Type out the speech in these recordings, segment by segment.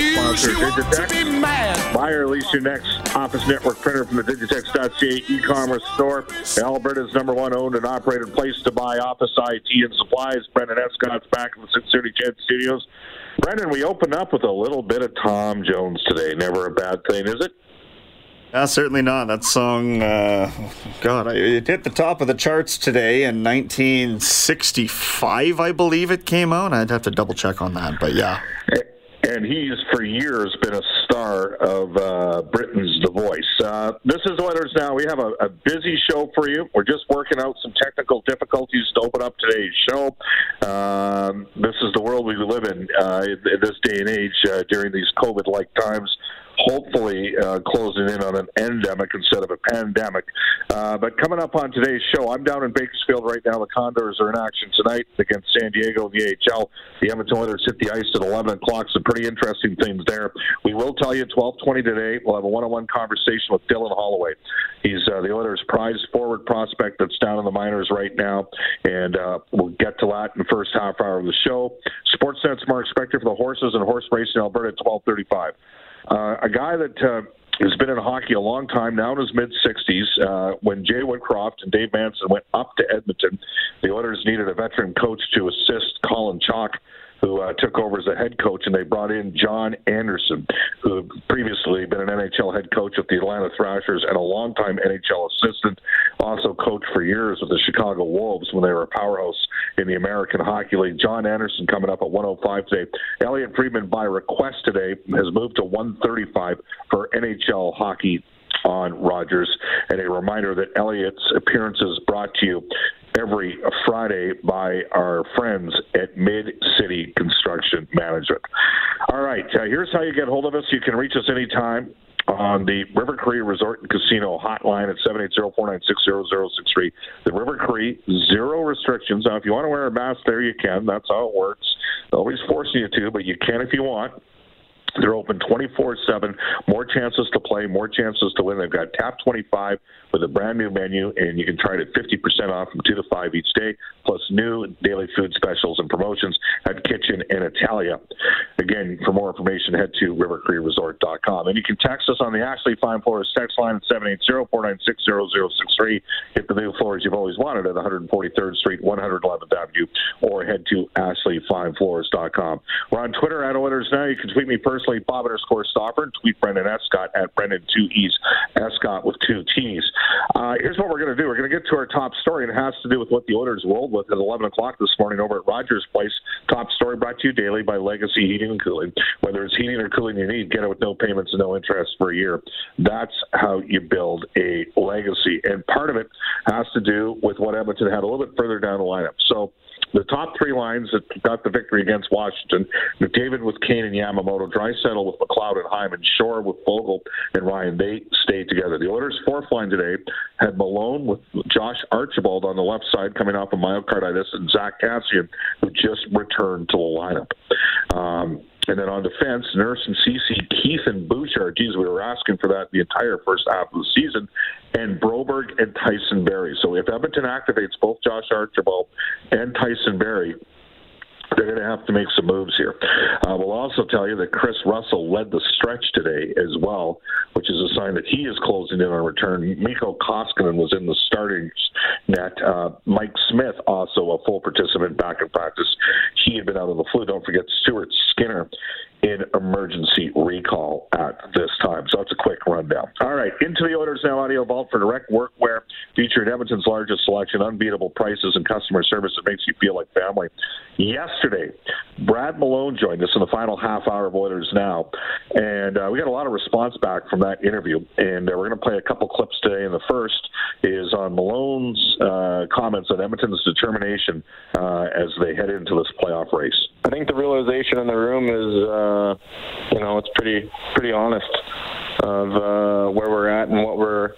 Sponsor, unusual to Digitex. be mad. Buy or lease your next Office Network printer from the Digitex.ca e-commerce store. Alberta's number one owned and operated place to buy office IT and supplies. Brendan Escott's back in the 630 CHED studios. Brendan, we open up with a little bit of Tom Jones today. Never a bad thing, is it? Uh, certainly not. That song, uh, God, I- it hit the top of the charts today in 1965, I believe it came out. I'd have to double check on that, but yeah. And he's for years been a star of uh, Britain's The Voice. Uh, this is Oilers Now. We have a, a busy show for you. We're just working out some technical difficulties to open up today's show. Um, this is the world we live in uh, in, this day and age uh, during these COVID-like times hopefully uh, closing in on an endemic instead of a pandemic. Uh, but coming up on today's show, I'm down in Bakersfield right now. The Condors are in action tonight against San Diego in the AHL. The Edmonton Oilers hit the ice at 11 o'clock. Some pretty interesting things there. We will tell you 12:20 today. We'll have a one-on-one conversation with Dylan Holloway. He's uh, the Oilers' prize forward prospect that's down in the minors right now, and uh, we'll get to that in the first half hour of the show. Sportsnet's Mark Spector for the horses and horse racing in Alberta at 12:35. Uh, a guy that uh, has been in hockey a long time, now in his mid 60s. Uh, when Jay Woodcroft and Dave Manson went up to Edmonton, the Oilers needed a veteran coach to assist Colin Chalk who uh, took over as a head coach, and they brought in John Anderson, who previously been an NHL head coach with the Atlanta Thrashers and a longtime NHL assistant, also coached for years with the Chicago Wolves when they were a powerhouse in the American Hockey League. John Anderson coming up at 105 today. Elliot Friedman, by request today, has moved to 135 for NHL hockey on Rogers. And a reminder that Elliot's appearance is brought to you every Friday by our friends at Mid City Construction Management. All right, uh, here's how you get hold of us. You can reach us anytime on the River Cree Resort and Casino hotline at 780-496-0063. The River Cree, zero restrictions. Now, if you want to wear a mask there, you can. That's how it works. Nobody's forcing you to, but you can if you want. They're open 24 7. More chances to play, more chances to win. They've got Tap 25 with a brand new menu, and you can try it at 50% off from 2 to 5 each day, plus new daily food specials and promotions at Kitchen and Italia. Again, for more information, head to rivercreeresort.com. And you can text us on the Ashley Fine Floors text line at 780 496 0063. Get the new floors you've always wanted at 143rd Street, 111th Avenue, or head to ashleyfinefloors.com. We're on Twitter at Oilers Now. You can tweet me personally personally, Bob underscore Stauffer, and tweet Brendan Escott at Brendan two E's, Escott with two T's. Uh, here's what we're going to do. We're going to get to our top story, and it has to do with what the Oilers rolled with at 11 o'clock this morning over at Rogers Place. Top story brought to you daily by Legacy Heating and Cooling. Whether it's heating or cooling you need, get it with no payments and no interest for a year. That's how you build a legacy. And part of it has to do with what Edmonton had a little bit further down the lineup. So the top three lines that got the victory against Washington, McDavid with Kane and Yamamoto, Draisaitl with McLeod and Hyman, Shore with Foegele and Ryan, they stayed together. The Oilers' fourth line today had Malone with Josh Archibald on the left side coming off of myocarditis and Zach Kassian, who just returned to the lineup. Um, and then on defense, Nurse and Ceci, Keith and Bouchard. Geez, we were asking for that the entire first half of the season. And Broberg and Tyson Barrie. So if Edmonton activates both Josh Archibald and Tyson Barrie, they're going to have to make some moves here. Uh, we'll also tell you that Kris Russell led the stretch today as well, which is a sign that he is closing in on return. Mikko Koskinen was in the starting net. Uh, Mike Smith, also a full participant back in practice. He had been out of the flu. Don't forget Stuart Skinner in emergency recall at this time. So that's a quick rundown. All right, into the Oilers Now Audio Vault for direct workwear featuring Edmonton's largest selection, unbeatable prices, and customer service that makes you feel like family. Yesterday, Brad Malone joined us in the final half hour of Oilers Now, and uh, we got a lot of response back from that interview. And uh, we're going to play a couple clips today. And the first is on Malone's uh, comments on Edmonton's determination uh, as they head into this playoff race. I think the realization in the room is, uh, you know, it's pretty pretty honest of uh, where we're at and what we're,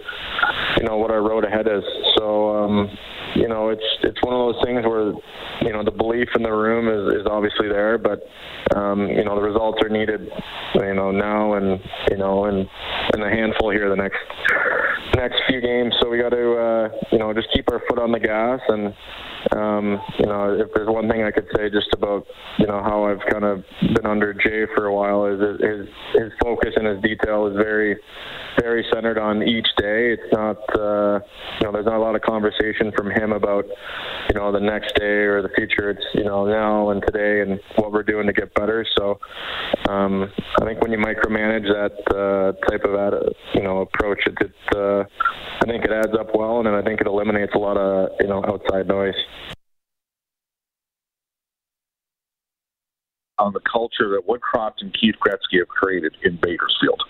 you know, what our road ahead is. So, um, you know, it's it's one of those things where, you know, the belief in the room is, is obviously there, but um, you know, the results are needed, you know, now and you know, and in a handful here the next next few games. So we got to, uh, you know, just keep our foot on the gas and um, you know, if there's one thing I could say just about, you know, how I've kind of been under Jay for a while is his his focus and his detail is very, very centered on each day. It's not, uh, you know, there's not a lot of conversation from him about, you know, the next day or the future. It's you know now and today and what we're doing to get better. So, um, I think when you micromanage that uh, type of, you know, approach, it, it uh, I think it adds up well, and I think it eliminates a lot of, you know, outside noise. on the culture that Woodcroft and Keith Gretzky have created in Bakersfield?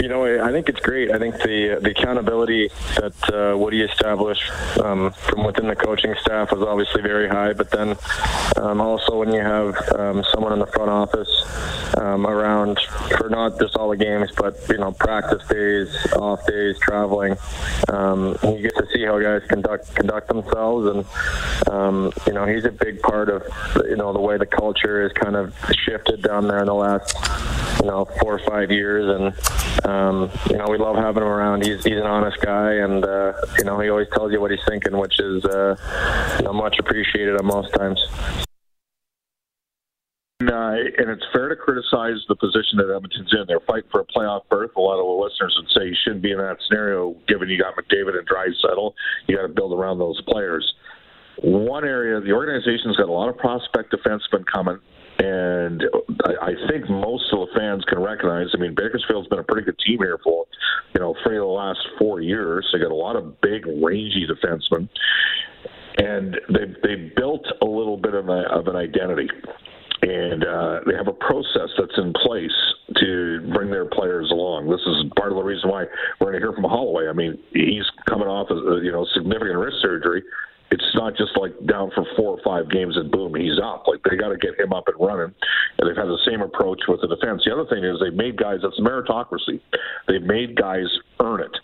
You know, I think it's great. I think the the accountability that uh, Woody established um, from within the coaching staff was obviously very high. But then um, also when you have um, someone in the front office um, around for not just all the games, but you know practice days, off days, traveling, um, you get to see how guys conduct conduct themselves, and um, you know he's a big part of you know the way the culture is kind of shifted down there in the last you know four or five years, and um, you know we love having him around. He's he's an honest guy, and uh, you know he always tells you what he's thinking, which is uh, you know much appreciated at most times. Uh, and it's fair to criticize the position that Edmonton's in. They're fighting for a playoff berth. A lot of the listeners would say you shouldn't be in that scenario, given you got McDavid and Draisaitl. You got to build around those players. One area, the organization's got a lot of prospect defensemen coming, and I, think most of the fans can recognize. I mean, Bakersfield's been a pretty good team here for, you know, of the last four years. They got a lot of big, rangy defensemen, and they they built a little bit of, a, of an identity and uh, they have a process that's in place to bring their players along. This is part of the reason why we're going to hear from Holloway. I mean, he's coming off of you know significant wrist surgery. It's not just like down for four or five games and boom, he's up. Like they got to get him up and running, and they've had the same approach with the defense. The other thing is they've made guys. That's meritocracy. They've made guys earn it.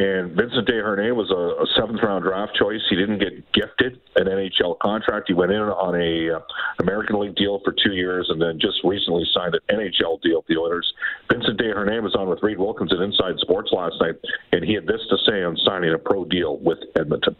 And Vincent Desharnais was a, a seventh round draft choice. He didn't get gifted an NHL contract. He went in on a uh, American League deal for two years, and then just recently signed an NHL deal with the Oilers. Vincent Desharnais was on with Reid Wilkins Wilkinson Inside Sports last night, and he had this to say on signing a pro deal with Edmonton.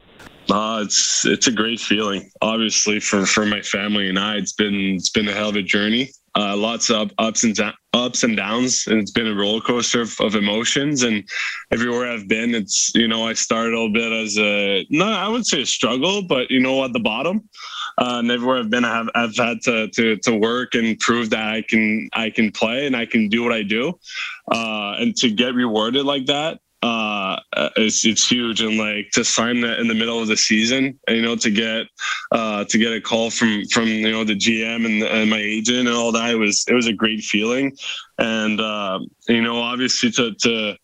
Uh, it's it's a great feeling. Obviously, for, for my family and I, it's been it's been a hell of a journey. Uh, lots of ups and ups and downs, and it's been a roller coaster of, of, emotions. And everywhere I've been, it's you know I started a little bit as a not I would say a struggle, but you know at the bottom, Uh, and everywhere I've been, I have I've had to, to to work and prove that I can I can play and I can do what I do. Uh, and to get rewarded like that uh, it's it's huge. And like to sign that in the middle of the season and, you know to get uh, to get a call from from you know the GM and, and my agent and all that it was it was a great feeling. And uh, you know obviously to to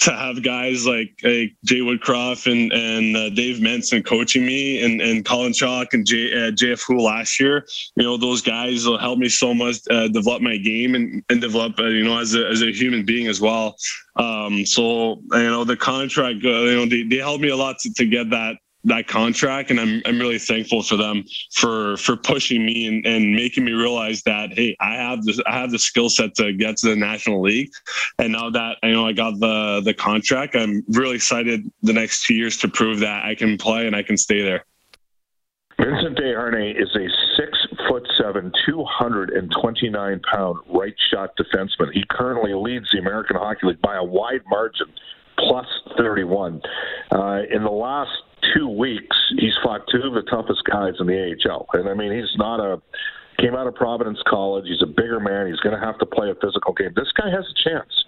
to have guys like, like Jay Woodcroft and and uh, Dave Manson coaching me, and and Colin Chalk and J, uh, JF Houle last year, you know, those guys will help me so much uh, develop my game and, and develop, uh, you know, as a as a human being as well. Um, so you know, the contract, uh, you know, they, they helped me a lot to, to get that that contract and I'm, I'm really thankful for them for for pushing me and, and making me realize that hey I have this I have the skill set to get to the national league and now that I know I got the the contract I'm really excited the next two years to prove that I can play and I can stay there. Vincent Desharnais is a six foot seven, 229 pound right shot defenseman. He currently leads the American Hockey League by a wide margin, plus 31. Uh, in the last two weeks, he's fought two of the toughest guys in the AHL. And I mean, he's not a came out of Providence College. He's a bigger man. He's going to have to play a physical game. This guy has a chance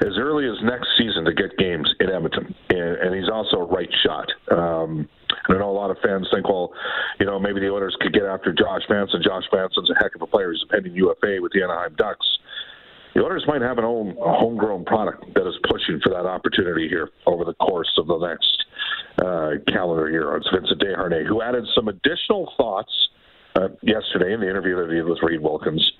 as early as next season to get games in Edmonton, and, and he's also a right shot. Um, and I know a lot of fans think, well, you know, maybe the Oilers could get after Josh Manson. Josh Manson's a heck of a player. He's a pending UFA with the Anaheim Ducks the Oilers might have an own homegrown product that is pushing for that opportunity here over the course of the next uh, calendar year. It's Vincent Desharnais, who added some additional thoughts uh, yesterday in the interview that he did with Reid Wilkins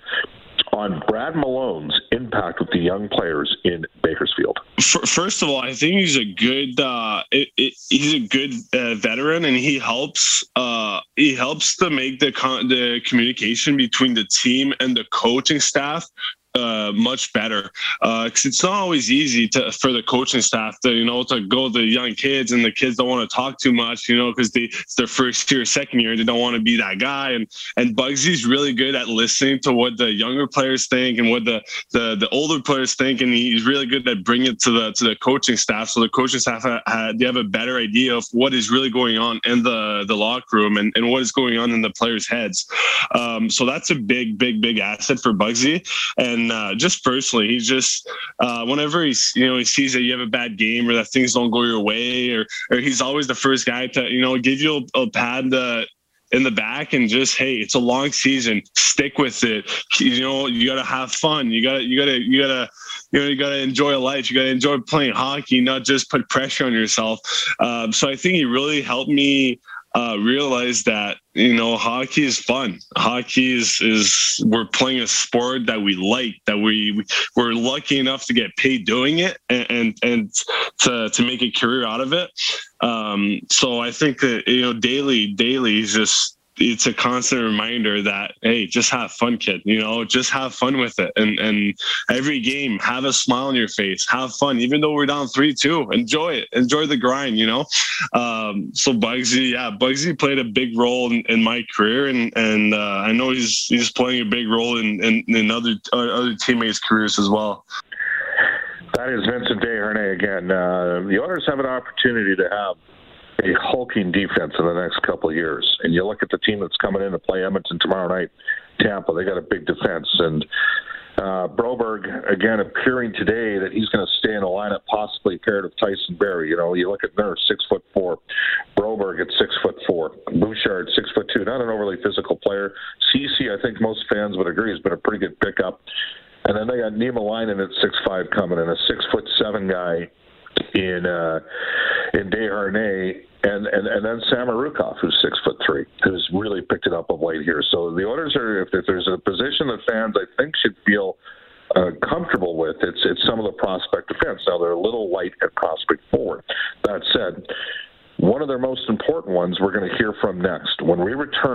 on Brad Malone's impact with the young players in Bakersfield? First of all, I think he's a good uh, it, it, he's a good uh, veteran, and he helps uh, he helps to make the con- the communication between the team and the coaching staff uh, much better. Because uh, it's not always easy to for the coaching staff to you know to go to the young kids and the kids don't want to talk too much you know because they it's their first year second year they don't want to be that guy. And and Bugsy's really good at listening to what the younger players think and what the the, the older players think. And he's really good at bringing it to the to the coaching staff. So the coaching staff they have a better idea of what is really going on in the the locker room and, and what is going on in the players heads. Um, so that's a big big big asset for Bugsy. And and uh, just personally, he's just uh, whenever he's you know he sees that you have a bad game or that things don't go your way, or or he's always the first guy to you know give you a, a pad to, in the back and just hey it's a long season. Stick with it. You know you gotta have fun. You gotta you gotta you gotta you know you gotta enjoy life. You gotta enjoy playing hockey not just put pressure on yourself. Um, so i think he really helped me uh, realize that you know hockey is fun. Hockey is is we're playing a sport that we like, that we we're lucky enough to get paid doing it, and and, and to to make a career out of it. Um, so I think that you know daily daily is just it's a constant reminder that hey just have fun kid you know just have fun with it. And and every game have a smile on your face have fun even though we're down three two enjoy it enjoy the grind you know? Um, so bugsy yeah bugsy played a big role in, in my career and and uh, i know he's he's playing a big role in in, in other other teammates careers as well. That is Vincent Desharnais again. Uh, the Oilers have an opportunity to have a hulking defense in the next couple of years. And you look at the team that's coming in to play Edmonton tomorrow night, Tampa. They got a big defense, and uh, Broberg again appearing today that he's going to stay in the lineup, possibly paired with Tyson Barrie. You know, you look at Nurse, six foot four, Broberg at six foot four, Bouchard six foot two. Not an overly physical player. Ceci, I think most fans would agree, has been a pretty good pickup. And then they got Niemelainen at six five coming, and a six foot seven guy in uh, in Desharnais, and, and and then Samorukov, who's six foot three, who's really picked it up of late here. So the Oilers are, if, if there's a position that fans I think should feel uh, comfortable with, it's it's some of the prospect defense. Now they're a little light at prospect forward. That said, one of their most important ones we're going to hear from next when we return.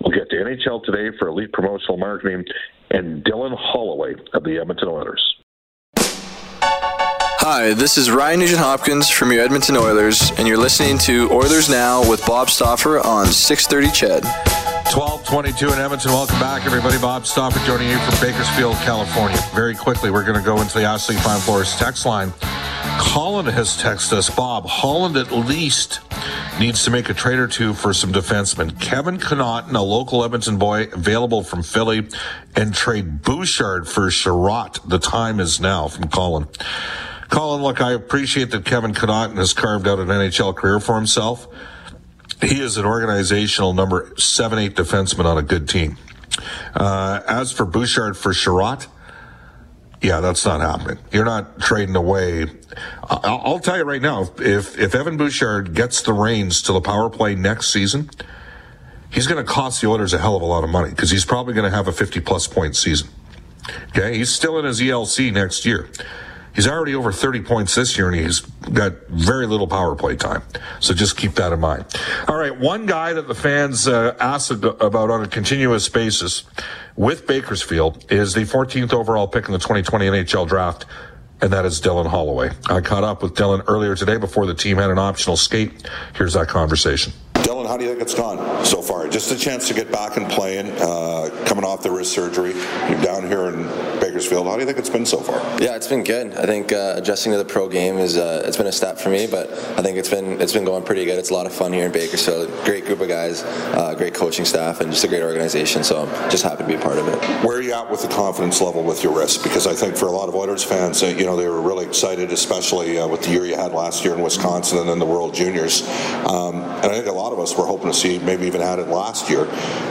we'll get to NHL today for elite promotional marketing and Dylan Holloway of the Edmonton Oilers. Hi, this is Ryan Nugent Hopkins from your Edmonton Oilers, and you're listening to Oilers Now with Bob Stauffer on 630 Ched. 1222 in Edmonton. Welcome back, everybody. Bob Stauffer joining you from Bakersfield, California. Very quickly, we're going to go into the Ashley Fine Floors text line. Colin has texted us, Bob, Holland at least needs to make a trade or two for some defensemen. Kevin Connauton, a local Edmonton boy, available from Philly, and trade Bouchard for Sherratt. The time is now from Colin. Colin, look, I appreciate that Kevin Connauton has carved out an NHL career for himself. He is an organizational number seven, eight defenseman on a good team. Uh, as for Bouchard for Sherratt, yeah, that's not happening. You're not trading away. I'll, tell you right now, if if Evan Bouchard gets the reins to the power play next season, he's going to cost the Oilers a hell of a lot of money because he's probably going to have a 50 plus point season. Okay, he's still in his ELC next year. He's already over 30 points this year, and he's got very little power play time. So just keep that in mind. All right, one guy that the fans uh, ask about on a continuous basis with Bakersfield is the 14th overall pick in the 2020 NHL draft, and that is Dylan Holloway. I caught up with Dylan earlier today before the team had an optional skate. Here's that conversation. Dylan, how do you think it's gone so far? Just a chance to get back and playing, uh, coming off the wrist surgery. You're down here in Bakersfield. How do you think it's been so far? Yeah, it's been good. I think uh, adjusting to the pro game is uh, it's been a step for me, but I think it's been it's been going pretty good. It's a lot of fun here in Bakersfield. Great group of guys, uh, great coaching staff, and just a great organization. So I'm just happy to be a part of it. Where are you at with the confidence level with your wrist? Because I think for a lot of Oilers fans, you know, they were really excited, especially uh, with the year you had last year in Wisconsin and then the World Juniors. Um, and I think a lot of us were hoping to see maybe even had it last year.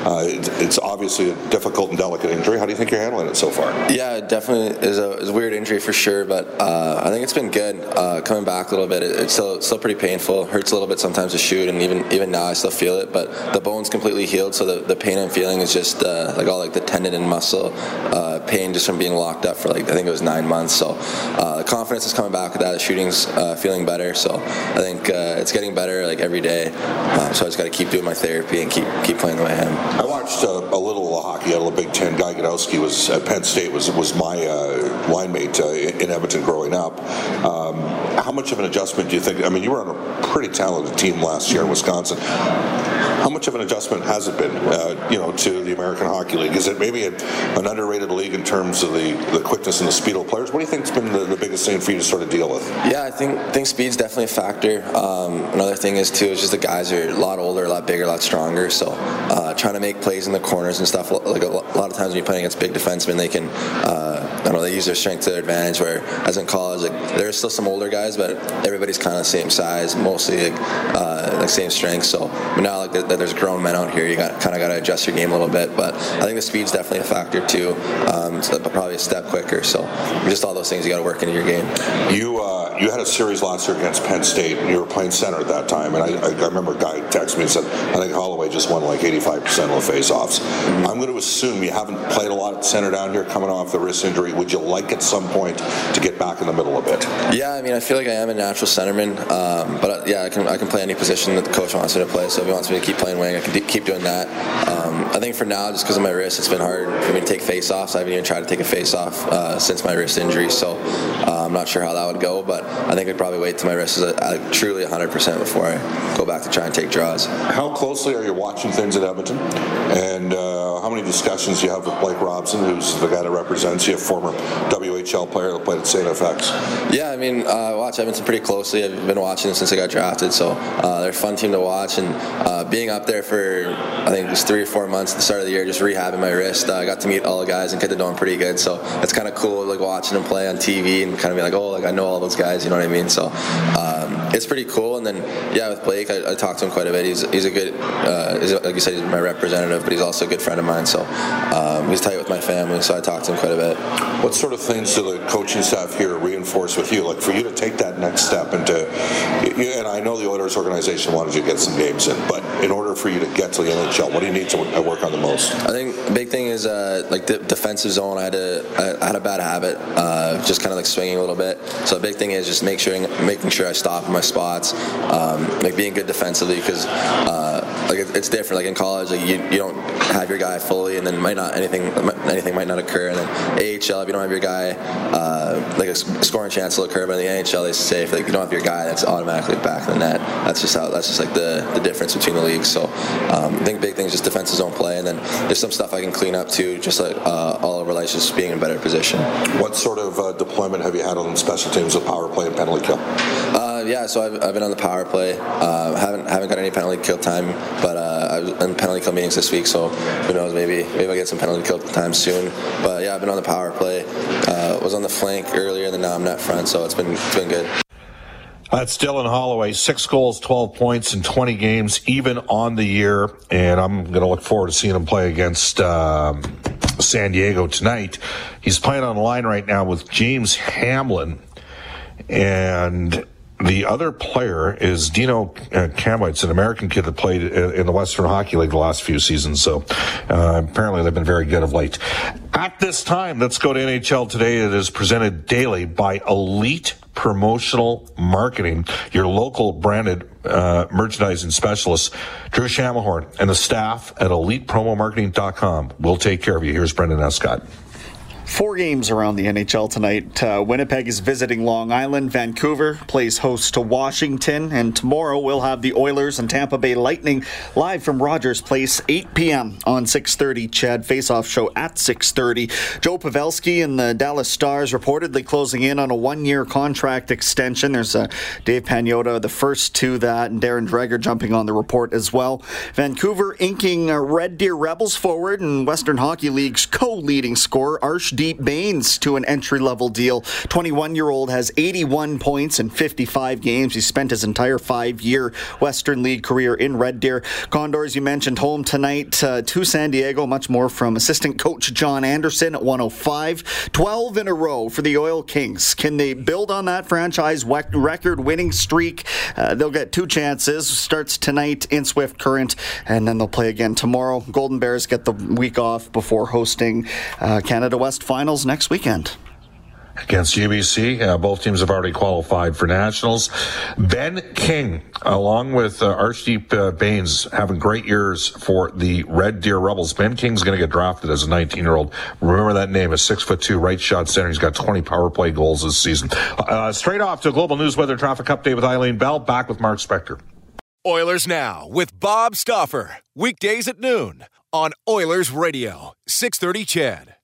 Uh, it, it's obviously a difficult and delicate injury. How do you think you're handling it so far? Yeah, it definitely is a, is a weird injury for sure, but uh, I think it's been good. Uh, coming back a little bit, it, it's still still pretty painful. Hurts a little bit sometimes to shoot, and even even now I still feel it. But the bone's completely healed, so the, the pain I'm feeling is just uh, like all like the tendon and muscle uh, pain just from being locked up for like I think it was nine months. So uh, the confidence is coming back with that. The shooting's feeling better, so I think it's getting better like every day. so just got to keep doing my therapy and keep keep playing the way I am. I watched a little of hockey out of the Big Ten. Guy Gadowsky was at Penn State was was my line mate uh, in Edmonton growing up. Um, how much of an adjustment do you think? I mean, you were on a pretty talented team last year in Wisconsin. How much of an adjustment has it been, uh, you know, to the American Hockey League? Is it maybe a, an underrated league in terms of the, the quickness and the speed of players? What do you think's been the, the biggest thing for you to sort of deal with? Yeah, I think think speed's definitely a factor. Um, another thing is too is just the guys are a lot older, a lot bigger, a lot stronger. So uh, trying to make plays in the corners and stuff. Like a, lot of times when you're playing against big defensemen, they can. Uh, I don't know. They use their strength to their advantage. Where as in college, like there's still some older guys, but everybody's kind of the same size, mostly like, uh, like same strength. So but now like that there's grown men out here, you got kind of got to adjust your game a little bit. But I think the speed's definitely a factor too. Um, so probably a step quicker. So just all those things you got to work into your game. You uh, you had a series last year against Penn State. and You were playing center at that time, and I, I remember a guy texted me and said, "I think Holloway just won like 85% of the faceoffs." Mm-hmm. I'm going to assume you haven't played a lot at center down here, coming off the wrist injury. Would you like at some point to get back in the middle a bit? Yeah, I mean, I feel like I am a natural centerman, um, but uh, yeah, I can I can play any position that the coach wants me to play. So if he wants me to keep playing wing, I can d- keep doing that. Um, I think for now, just because of my wrist, it's been hard for me to take face-offs. I haven't even tried to take a face-off uh, since my wrist injury, so uh, I'm not sure how that would go. But I think I'd probably wait till my wrist is a, a truly 100% before I go back to try and take draws. How closely are you watching things at Edmonton? And uh, how many discussions do you have with Blake Robson, who's the guy that represents you, a former WHL player that played at St. FX? Yeah, I mean, uh, watch Edmonton pretty closely. I've been watching them since I got drafted, so uh, they're a fun team to watch. And uh, being up there for, I think it was three or four months at the start of the year, just rehabbing my wrist, uh, I got to meet all the guys and get to know them pretty good. So it's kind of cool, like watching them play on TV and kind of be like, oh, like I know all those guys. You know what I mean? So um, it's pretty cool. And then yeah, with Blake, I, I talked to him quite a bit. He's he's a good, uh, he's, like you said, he's my representative, but he's also a good friend of mine. So um, he's tight with my family. So I talked to him quite a bit. What sort of things do the coaching staff here reinforce with you? Like for you to take that next step into, and I know the Oilers organization wanted you to get some games in, but in order for you to get to the NHL, what do you need to work on the most? I think the big thing is uh, like the defensive zone. I had a I had a bad habit, uh, just kind of like swinging a little bit. So the big thing is just make sure making sure I stop in my spots, um, like being good defensively because uh, like it's different. Like in college, like you, you don't have your guy fully, and then might not anything anything might not occur. And then AHL, if you don't have your guy, uh, like a scoring chance will occur. But in the NHL, they say if like, you don't have your guy, that's automatically back in the net. That's just how that's just like the, the difference between the leagues. So um, I think big thing is just defensive zone play, and then there's some stuff I can clean up too, just like uh, all over life, just being in a better position. What sort of uh, deployment have you had on special teams with power play and penalty kill? Uh, yeah, so I've, I've, been on the power play. Uh, haven't haven't got any penalty kill time, but uh, I was in penalty kill meetings this week, so who knows? Maybe maybe I get some penalty kill time soon. But yeah, I've been on the power play. Uh, was on the flank earlier, and now I'm net front, so it's been it's been good. That's Dylan Holloway, six goals, 12 points in 20 games, even on the year. And I'm going to look forward to seeing him play against um, San Diego tonight. He's playing on line right now with James Hamblin. And the other player is Dino uh, It's an American kid that played in the Western Hockey League the last few seasons. So uh, apparently they've been very good of late. At this time, let's go to NHL Today. It is presented daily by Elite Promotional Marketing, your local branded uh, merchandising specialist, Drew Shamahorn, and the staff at ElitePromoMarketing.com will take care of you. Here's Brendan Escott. Four games around the NHL tonight. Uh, Winnipeg is visiting Long Island. Vancouver plays host to Washington. And tomorrow we'll have the Oilers and Tampa Bay Lightning live from Rogers Place, 8 p.m. on 6.30. CHED Faceoff Show at 6.30. Joe Pavelski and the Dallas Stars reportedly closing in on a one-year contract extension. There's uh, Dave Pagnotta, the first to that, and Darren Dreger jumping on the report as well. Vancouver inking uh, Red Deer Rebels forward and Western Hockey League's co-leading scorer, Arsh Deep Bains to an entry level deal. 21 year old has 81 points in 55 games. He spent his entire five year Western League career in Red Deer. Condors, you mentioned home tonight uh, to San Diego. Much more from assistant coach John Anderson at 105. 12 in a row for the Oil Kings. Can they build on that franchise record winning streak? Uh, they'll get two chances. Starts tonight in Swift Current, and then they'll play again tomorrow. Golden Bears get the week off before hosting uh, Canada West finals next weekend against UBC. Uh, both teams have already qualified for nationals. Ben King, along with uh, Arshdeep uh, Bains, having great years for the Red Deer Rebels. Ben King's going to get drafted as a 19 year old. Remember that name, a six foot two right shot center. He's got 20 power play goals this season. Uh, straight off to global news weather traffic update with Eileen Bell. Back with Mark Spector. Oilers Now with Bob Stauffer. Weekdays at noon on Oilers Radio, 630 CHED.